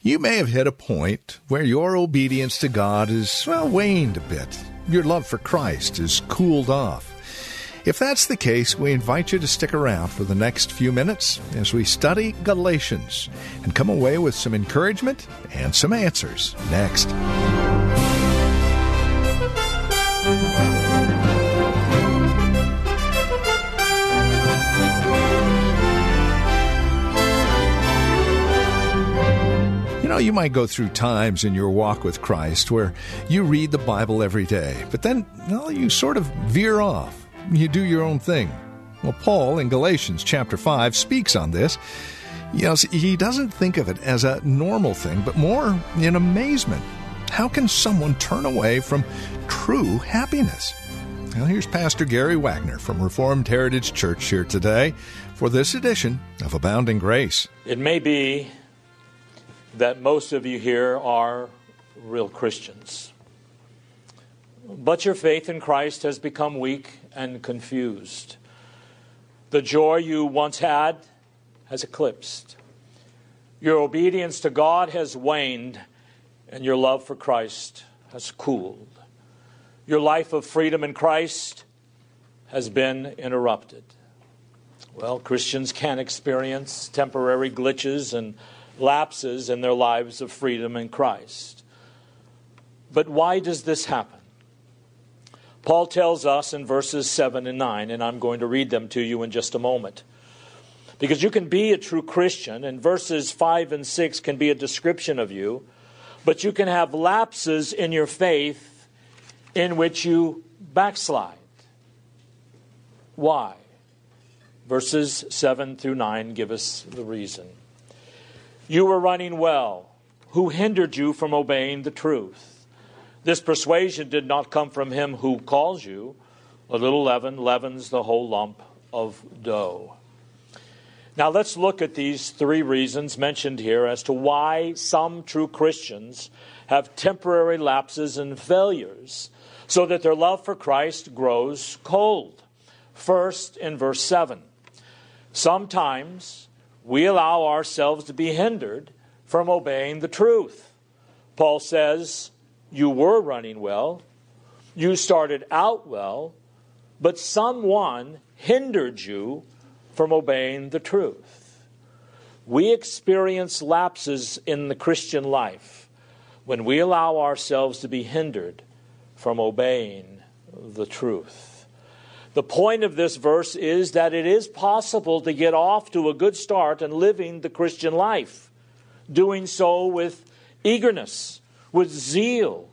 You may have hit a point where your obedience to God is, well, waned a bit. Your love for Christ is cooled off. If that's the case, we invite you to stick around for the next few minutes as we study Galatians and come away with some encouragement and some answers next. You might go through times in your walk with Christ where you read the Bible every day, but then, well, you sort of veer off. You do your own thing. Well, Paul in Galatians chapter 5 speaks on this. Yes, he doesn't think of it as a normal thing, but more in amazement. How can someone turn away from true happiness? Well, here's Pastor Gary Wagner from Reformed Heritage Church here today for this edition of Abounding Grace. It may be that most of you here are real Christians. But your faith in Christ has become weak and confused. The joy you once had has eclipsed. Your obedience to God has waned, and your love for Christ has cooled. Your life of freedom in Christ has been interrupted. Well, Christians can experience temporary glitches and lapses in their lives of freedom in Christ. But why does this happen? Paul tells us in verses 7 and 9, and I'm going to read them to you in just a moment. Because you can be a true Christian, and verses 5 and 6 can be a description of you, but you can have lapses in your faith in which you backslide. Why? Verses 7 through 9 give us the reason. You were running well. Who hindered you from obeying the truth? This persuasion did not come from him who calls you. A little leaven leavens the whole lump of dough. Now let's look at these three reasons mentioned here as to why some true Christians have temporary lapses and failures so that their love for Christ grows cold. First, in verse 7, sometimes we allow ourselves to be hindered from obeying the truth. Paul says, You were running well, you started out well, but someone hindered you from obeying the truth. We experience lapses in the Christian life when we allow ourselves to be hindered from obeying the truth. The point of this verse is that it is possible to get off to a good start and living the Christian life, doing so with eagerness, with zeal,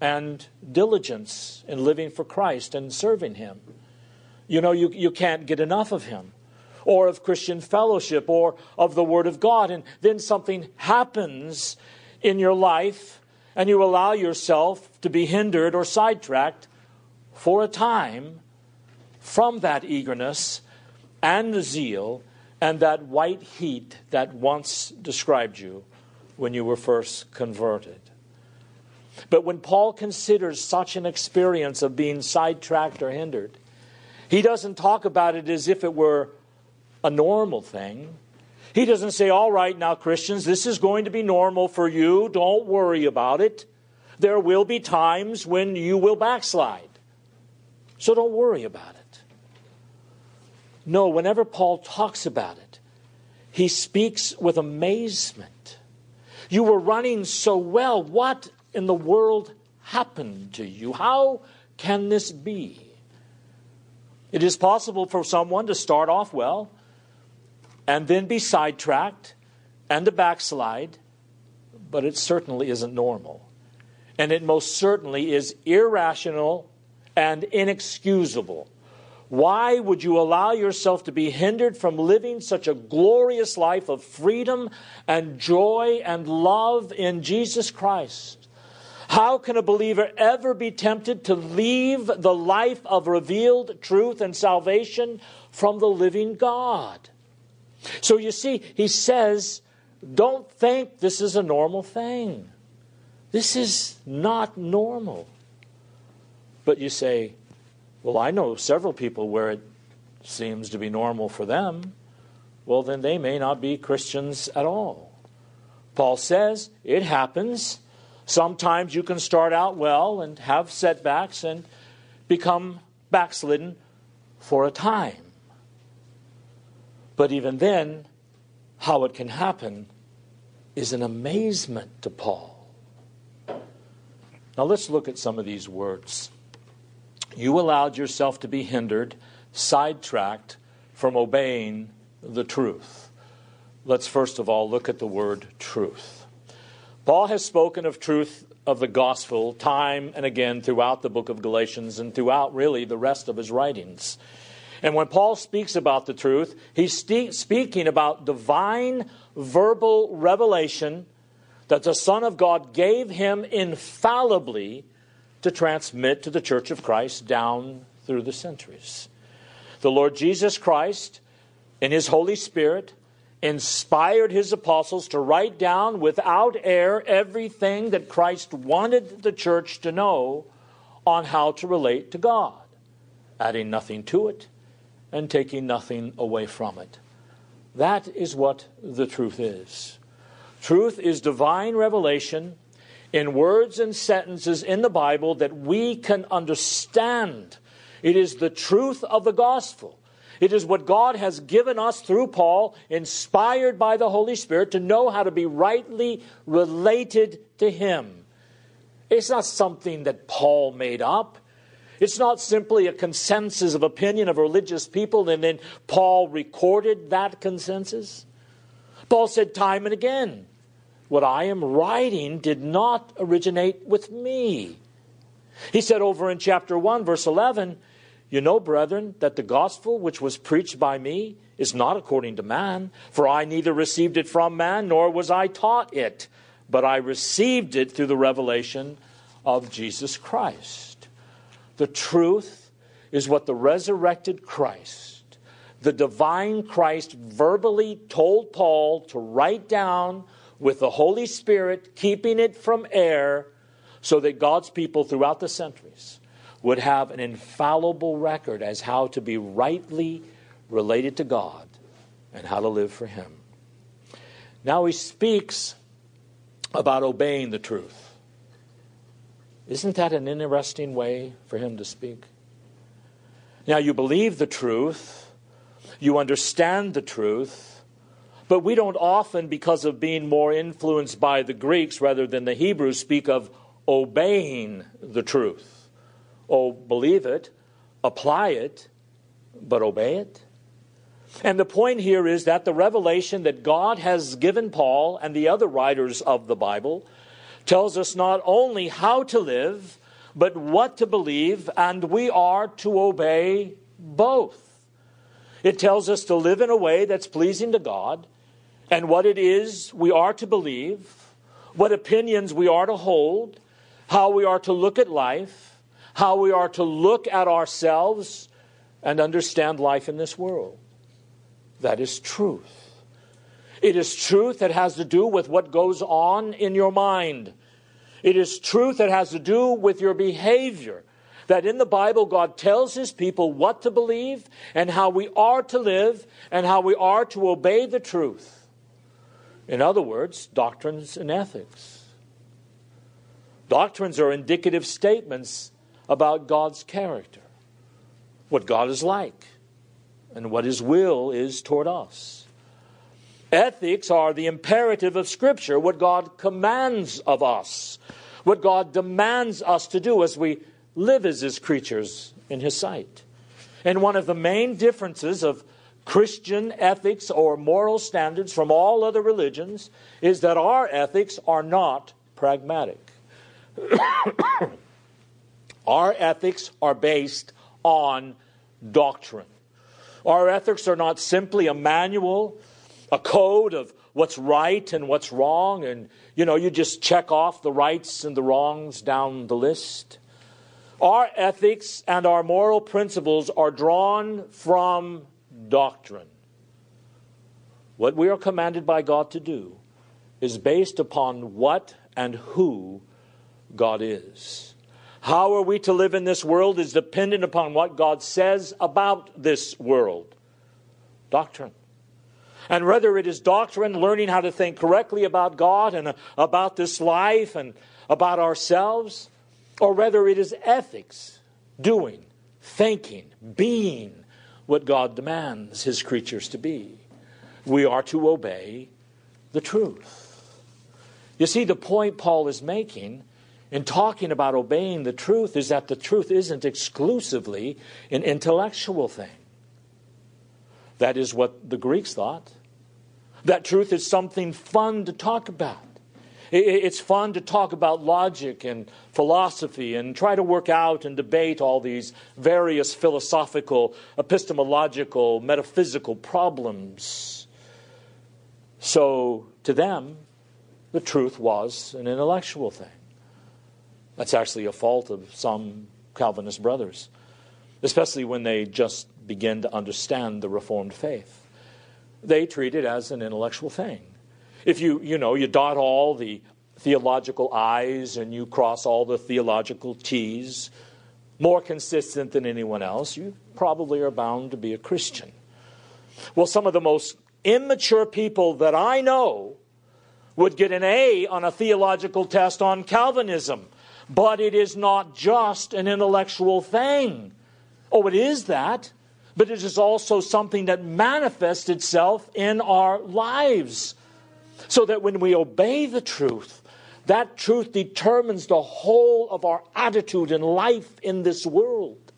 and diligence in living for Christ and serving Him. You know, you, you can't get enough of Him or of Christian fellowship or of the Word of God, and then something happens in your life and you allow yourself to be hindered or sidetracked for a time from that eagerness and the zeal and that white heat that once described you when you were first converted. But when Paul considers such an experience of being sidetracked or hindered, he doesn't talk about it as if it were a normal thing. He doesn't say, All right, now, Christians, this is going to be normal for you. Don't worry about it. There will be times when you will backslide. So don't worry about it. No, whenever Paul talks about it, he speaks with amazement. You were running so well. What in the world happened to you? How can this be? It is possible for someone to start off well and then be sidetracked and to backslide, but it certainly isn't normal. And it most certainly is irrational and inexcusable Why would you allow yourself to be hindered from living such a glorious life of freedom and joy and love in Jesus Christ? How can a believer ever be tempted to leave the life of revealed truth and salvation from the living God? So you see, he says, don't think this is a normal thing. This is not normal. But you say, well, I know several people where it seems to be normal for them. Well, then they may not be Christians at all. Paul says it happens. Sometimes you can start out well and have setbacks and become backslidden for a time. But even then, how it can happen is an amazement to Paul. Now let's look at some of these words. You allowed yourself to be hindered, sidetracked from obeying the truth. Let's first of all look at the word truth. Paul has spoken of truth of the gospel time and again throughout the book of Galatians and throughout really the rest of his writings. And when Paul speaks about the truth, he's speaking about divine verbal revelation that the Son of God gave him infallibly to transmit to the Church of Christ down through the centuries. The Lord Jesus Christ, in His Holy Spirit, inspired His apostles to write down without error everything that Christ wanted the church to know on how to relate to God, adding nothing to it and taking nothing away from it. That is what the truth is. Truth is divine revelation in words and sentences in the Bible that we can understand. It is the truth of the gospel. It is what God has given us through Paul, inspired by the Holy Spirit, to know how to be rightly related to Him. It's not something that Paul made up. It's not simply a consensus of opinion of religious people and then Paul recorded that consensus. Paul said time and again, what I am writing did not originate with me. He said over in chapter 1, verse 11, You know, brethren, that the gospel which was preached by me is not according to man, for I neither received it from man, nor was I taught it, but I received it through the revelation of Jesus Christ. The truth is what the resurrected Christ, the divine Christ, verbally told Paul to write down with the Holy Spirit keeping it from error so that God's people throughout the centuries would have an infallible record as how to be rightly related to God and how to live for Him. Now he speaks about obeying the truth. Isn't that an interesting way for him to speak? Now, you believe the truth, you understand the truth, but we don't often, because of being more influenced by the Greeks rather than the Hebrews, speak of obeying the truth. Oh, believe it, apply it, but obey it. And the point here is that the revelation that God has given Paul and the other writers of the Bible tells us not only how to live, but what to believe, and we are to obey both. It tells us to live in a way that's pleasing to God and what it is we are to believe, what opinions we are to hold, how we are to look at life, how we are to look at ourselves and understand life in this world. That is truth. It is truth that has to do with what goes on in your mind. It is truth that has to do with your behavior. That in the Bible, God tells His people what to believe and how we are to live and how we are to obey the truth. In other words, doctrines and ethics. Doctrines are indicative statements about God's character, what God is like, and what His will is toward us. Ethics are the imperative of Scripture, what God commands of us, what God demands us to do as we live as His creatures in His sight. And one of the main differences of Christian ethics or moral standards from all other religions is that our ethics are not pragmatic. our ethics are based on doctrine. Our ethics are not simply a manual, a code of what's right and what's wrong, and you know, you just check off the rights and the wrongs down the list. Our ethics and our moral principles are drawn from doctrine. What we are commanded by God to do is based upon what and who God is. How are we to live in this world is dependent upon what God says about this world. Doctrine. And whether it is doctrine, learning how to think correctly about God and about this life and about ourselves, or whether it is ethics, doing, thinking, being what God demands his creatures to be. We are to obey the truth. You see, the point Paul is making in talking about obeying the truth is that the truth isn't exclusively an intellectual thing. That is what the Greeks thought. That truth is something fun to talk about. It's fun to talk about logic and philosophy and try to work out and debate all these various philosophical, epistemological, metaphysical problems. So, to them, the truth was an intellectual thing. That's actually a fault of some Calvinist brothers, especially when they just begin to understand the Reformed faith. They treat it as an intellectual thing. If you, you know, you dot all the theological I's and you cross all the theological T's, more consistent than anyone else, you probably are bound to be a Christian. Well, some of the most immature people that I know would get an A on a theological test on Calvinism. But it is not just an intellectual thing. Oh, it is that, but it is also something that manifests itself in our lives. So that when we obey the truth, that truth determines the whole of our attitude and life in this world.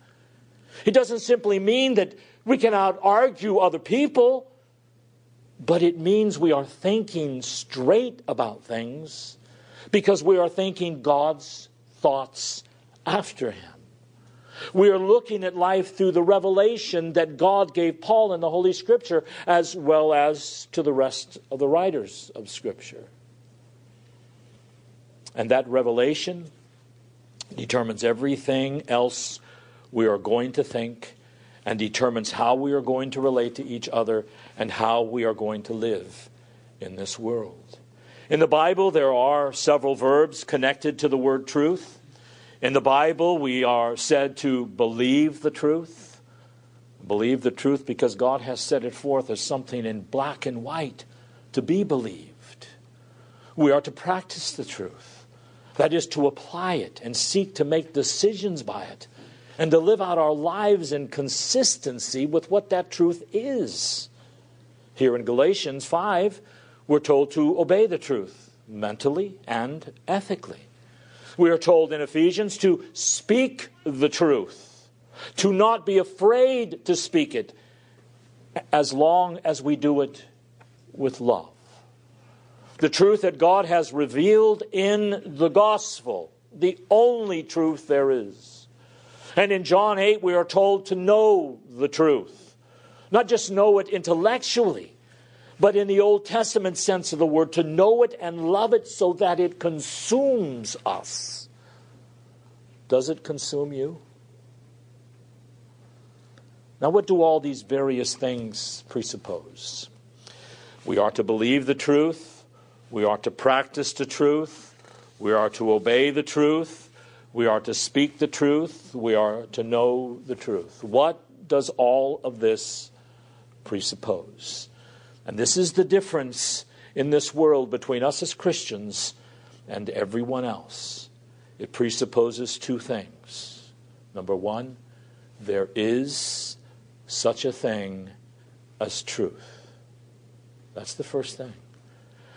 It doesn't simply mean that we can out argue other people, but it means we are thinking straight about things because we are thinking God's thoughts after Him. We are looking at life through the revelation that God gave Paul in the Holy Scripture, as well as to the rest of the writers of Scripture. And that revelation determines everything else we are going to think and determines how we are going to relate to each other and how we are going to live in this world. In the Bible, there are several verbs connected to the word truth. In the Bible, we are said to believe the truth. Believe the truth because God has set it forth as something in black and white to be believed. We are to practice the truth. That is, to apply it and seek to make decisions by it and to live out our lives in consistency with what that truth is. Here in Galatians 5, we're told to obey the truth mentally and ethically. We are told in Ephesians to speak the truth, to not be afraid to speak it, as long as we do it with love. The truth that God has revealed in the gospel, the only truth there is. And in John 8, we are told to know the truth. Not just know it intellectually, but in the Old Testament sense of the word, to know it and love it so that it consumes us. Does it consume you? Now, what do all these various things presuppose? We are to believe the truth, we are to practice the truth, we are to obey the truth, we are to speak the truth, we are to know the truth. What does all of this presuppose? And this is the difference in this world between us as Christians and everyone else. It presupposes two things. Number one, there is such a thing as truth. That's the first thing.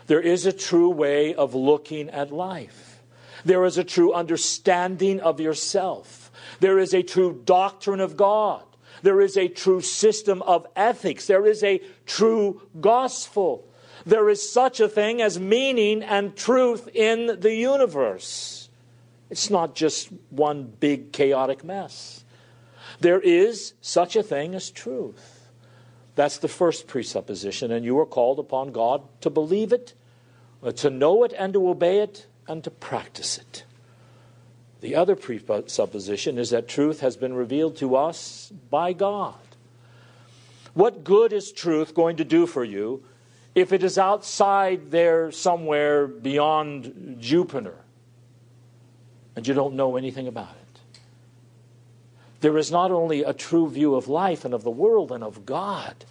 There is a true way of looking at life. There is a true understanding of yourself. There is a true doctrine of God. There is a true system of ethics. There is a true gospel. There is such a thing as meaning and truth in the universe. It's not just one big chaotic mess. There is such a thing as truth. That's the first presupposition, and you are called upon God to believe it, to know it, and to obey it, and to practice it. The other presupposition is that truth has been revealed to us by God. What good is truth going to do for you if it is outside there somewhere beyond Jupiter and you don't know anything about it? There is not only a true view of life and of the world and of God,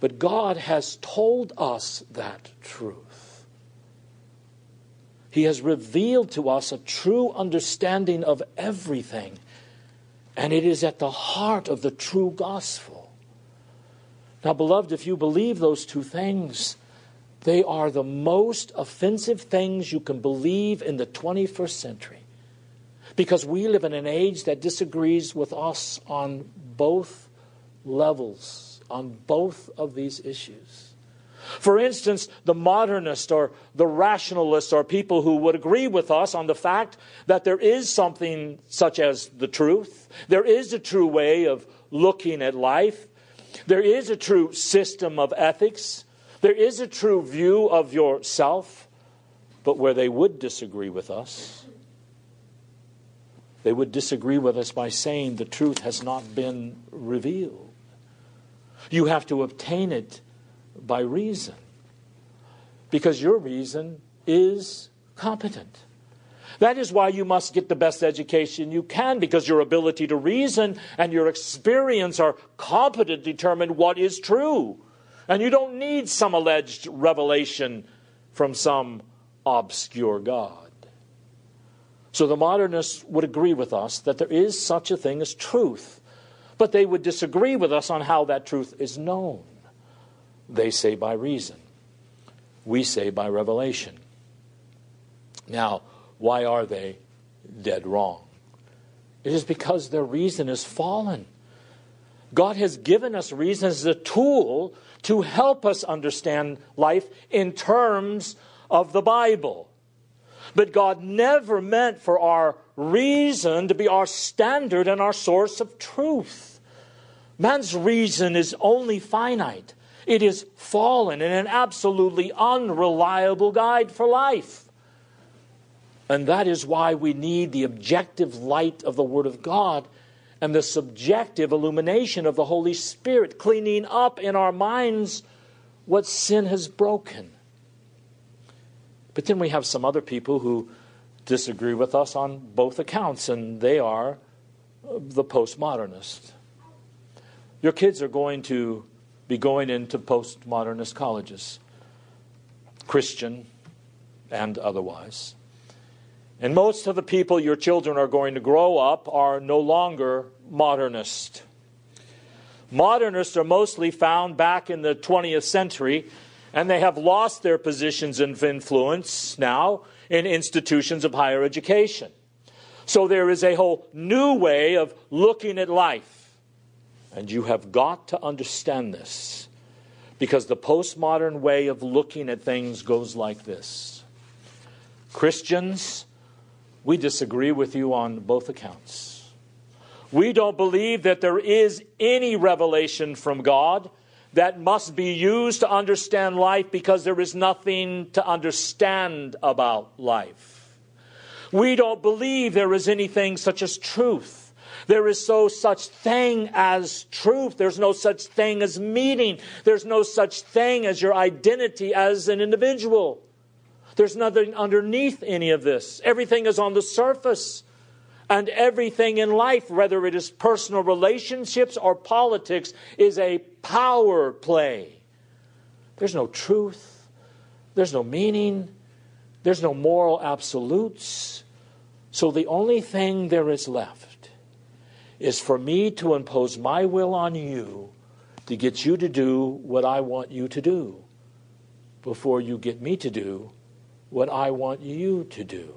but God has told us that truth. He has revealed to us a true understanding of everything, and it is at the heart of the true gospel. Now, beloved, if you believe those two things, they are the most offensive things you can believe in the 21st century. Because we live in an age that disagrees with us on both levels, on both of these issues. For instance, the modernist or the rationalist are people who would agree with us on the fact that there is something such as the truth. There is a true way of looking at life. There is a true system of ethics. There is a true view of yourself. But where they would disagree with us, they would disagree with us by saying the truth has not been revealed. You have to obtain it by reason because your reason is competent. That is why you must get the best education you can because your ability to reason and your experience are competent to determine what is true. And you don't need some alleged revelation from some obscure God. So the modernists would agree with us that there is such a thing as truth, but they would disagree with us on how that truth is known. They say by reason. We say by revelation. Now, why are they dead wrong? It is because their reason is fallen. God has given us reason as a tool to help us understand life in terms of the Bible. But God never meant for our reason to be our standard and our source of truth. Man's reason is only finite. It is fallen and an absolutely unreliable guide for life. And that is why we need the objective light of the Word of God and the subjective illumination of the Holy Spirit, cleaning up in our minds what sin has broken. But then we have some other people who disagree with us on both accounts, and they are the postmodernists. Your kids are going to be going into postmodernist colleges, Christian and otherwise. And most of the people your children are going to grow up are no longer modernist. Modernists are mostly found back in the 20th century, and they have lost their positions of influence now in institutions of higher education. So there is a whole new way of looking at life. And you have got to understand this because the postmodern way of looking at things goes like this Christians, we disagree with you on both accounts. We don't believe that there is any revelation from God that must be used to understand life because there is nothing to understand about life. We don't believe there is anything such as truth. There is no such thing as truth. There's no such thing as meaning. There's no such thing as your identity as an individual. There's nothing underneath any of this. Everything is on the surface. And everything in life, whether it is personal relationships or politics, is a power play. There's no truth. There's no meaning. There's no moral absolutes. So the only thing there is left is for me to impose my will on you to get you to do what I want you to do before you get me to do what I want you to do.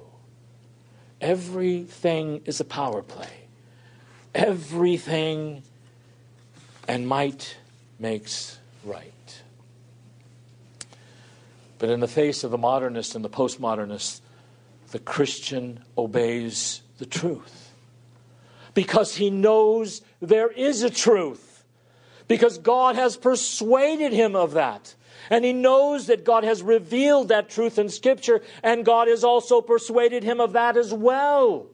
Everything is a power play. Everything and might makes right. But in the face of the modernist and the postmodernist, the Christian obeys the truth because he knows there is a truth, because God has persuaded him of that. And he knows that God has revealed that truth in Scripture, and God has also persuaded him of that as well.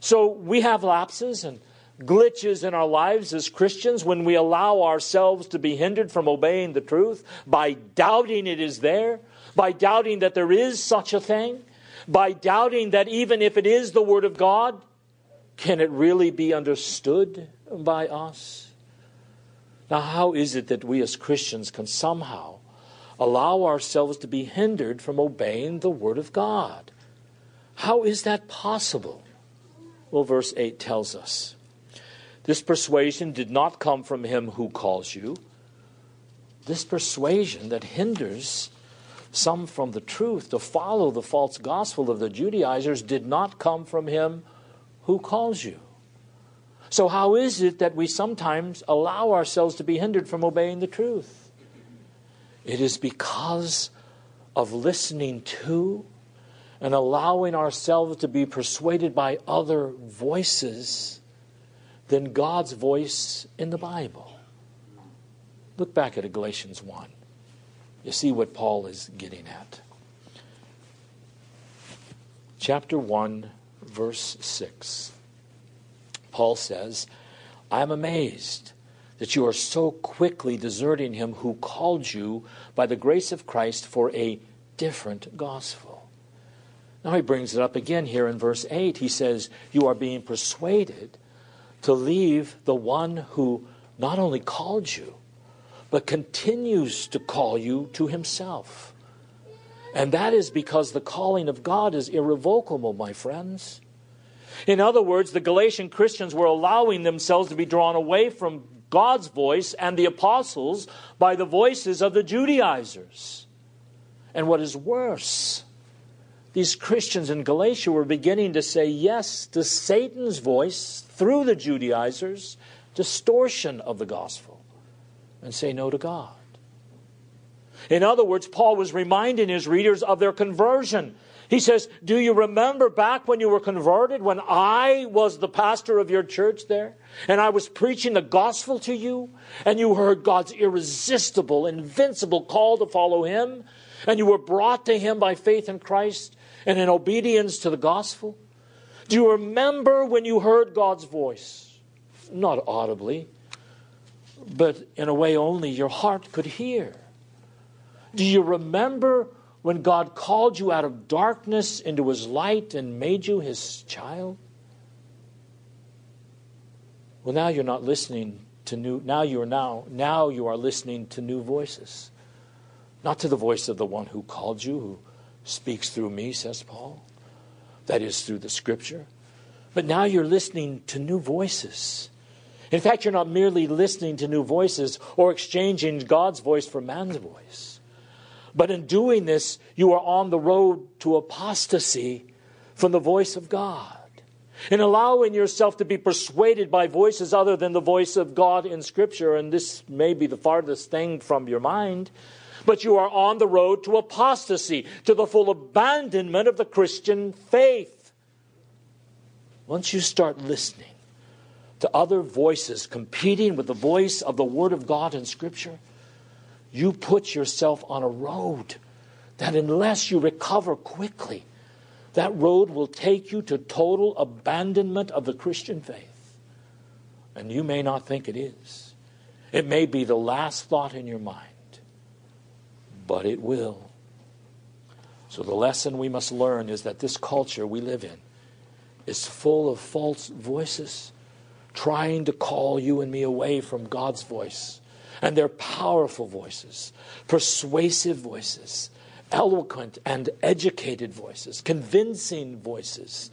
So we have lapses and glitches in our lives as Christians when we allow ourselves to be hindered from obeying the truth by doubting it is there, by doubting that there is such a thing, by doubting that even if it is the Word of God, can it really be understood by us? Now, how is it that we as Christians can somehow allow ourselves to be hindered from obeying the Word of God? How is that possible? Well, verse 8 tells us this persuasion did not come from him who calls you. This persuasion that hinders some from the truth to follow the false gospel of the Judaizers did not come from him who calls you. So, how is it that we sometimes allow ourselves to be hindered from obeying the truth? It is because of listening to and allowing ourselves to be persuaded by other voices than God's voice in the Bible. Look back at Galatians 1. You see what Paul is getting at. Chapter 1, verse 6. Paul says, I am amazed that you are so quickly deserting him who called you by the grace of Christ for a different gospel. Now he brings it up again here in verse 8. He says, You are being persuaded to leave the one who not only called you, but continues to call you to himself. And that is because the calling of God is irrevocable, my friends. In other words, the Galatian Christians were allowing themselves to be drawn away from God's voice and the apostles by the voices of the Judaizers. And what is worse, these Christians in Galatia were beginning to say yes to Satan's voice through the Judaizers' distortion of the gospel and say no to God. In other words, Paul was reminding his readers of their conversion he says, Do you remember back when you were converted, when I was the pastor of your church there, and I was preaching the gospel to you, and you heard God's irresistible, invincible call to follow Him, and you were brought to Him by faith in Christ and in obedience to the gospel? Do you remember when you heard God's voice? Not audibly, but in a way only your heart could hear. Do you remember when God called you out of darkness into his light and made you his child? Well, now you're not listening to new now you are now now you are listening to new voices. Not to the voice of the one who called you, who speaks through me, says Paul. That is through the scripture. But now you're listening to new voices. In fact, you're not merely listening to new voices or exchanging God's voice for man's voice. But in doing this, you are on the road to apostasy from the voice of God. In allowing yourself to be persuaded by voices other than the voice of God in Scripture, and this may be the farthest thing from your mind, but you are on the road to apostasy, to the full abandonment of the Christian faith. Once you start listening to other voices competing with the voice of the Word of God in Scripture, you put yourself on a road that, unless you recover quickly, that road will take you to total abandonment of the Christian faith. And you may not think it is. It may be the last thought in your mind, but it will. So, the lesson we must learn is that this culture we live in is full of false voices trying to call you and me away from God's voice and they're powerful voices, persuasive voices, eloquent and educated voices, convincing voices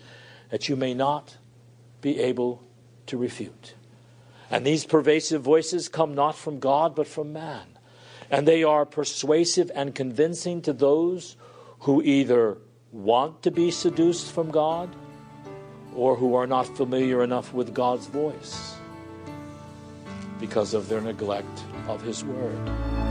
that you may not be able to refute. And these pervasive voices come not from God, but from man. And they are persuasive and convincing to those who either want to be seduced from God or who are not familiar enough with God's voice because of their neglect of His Word.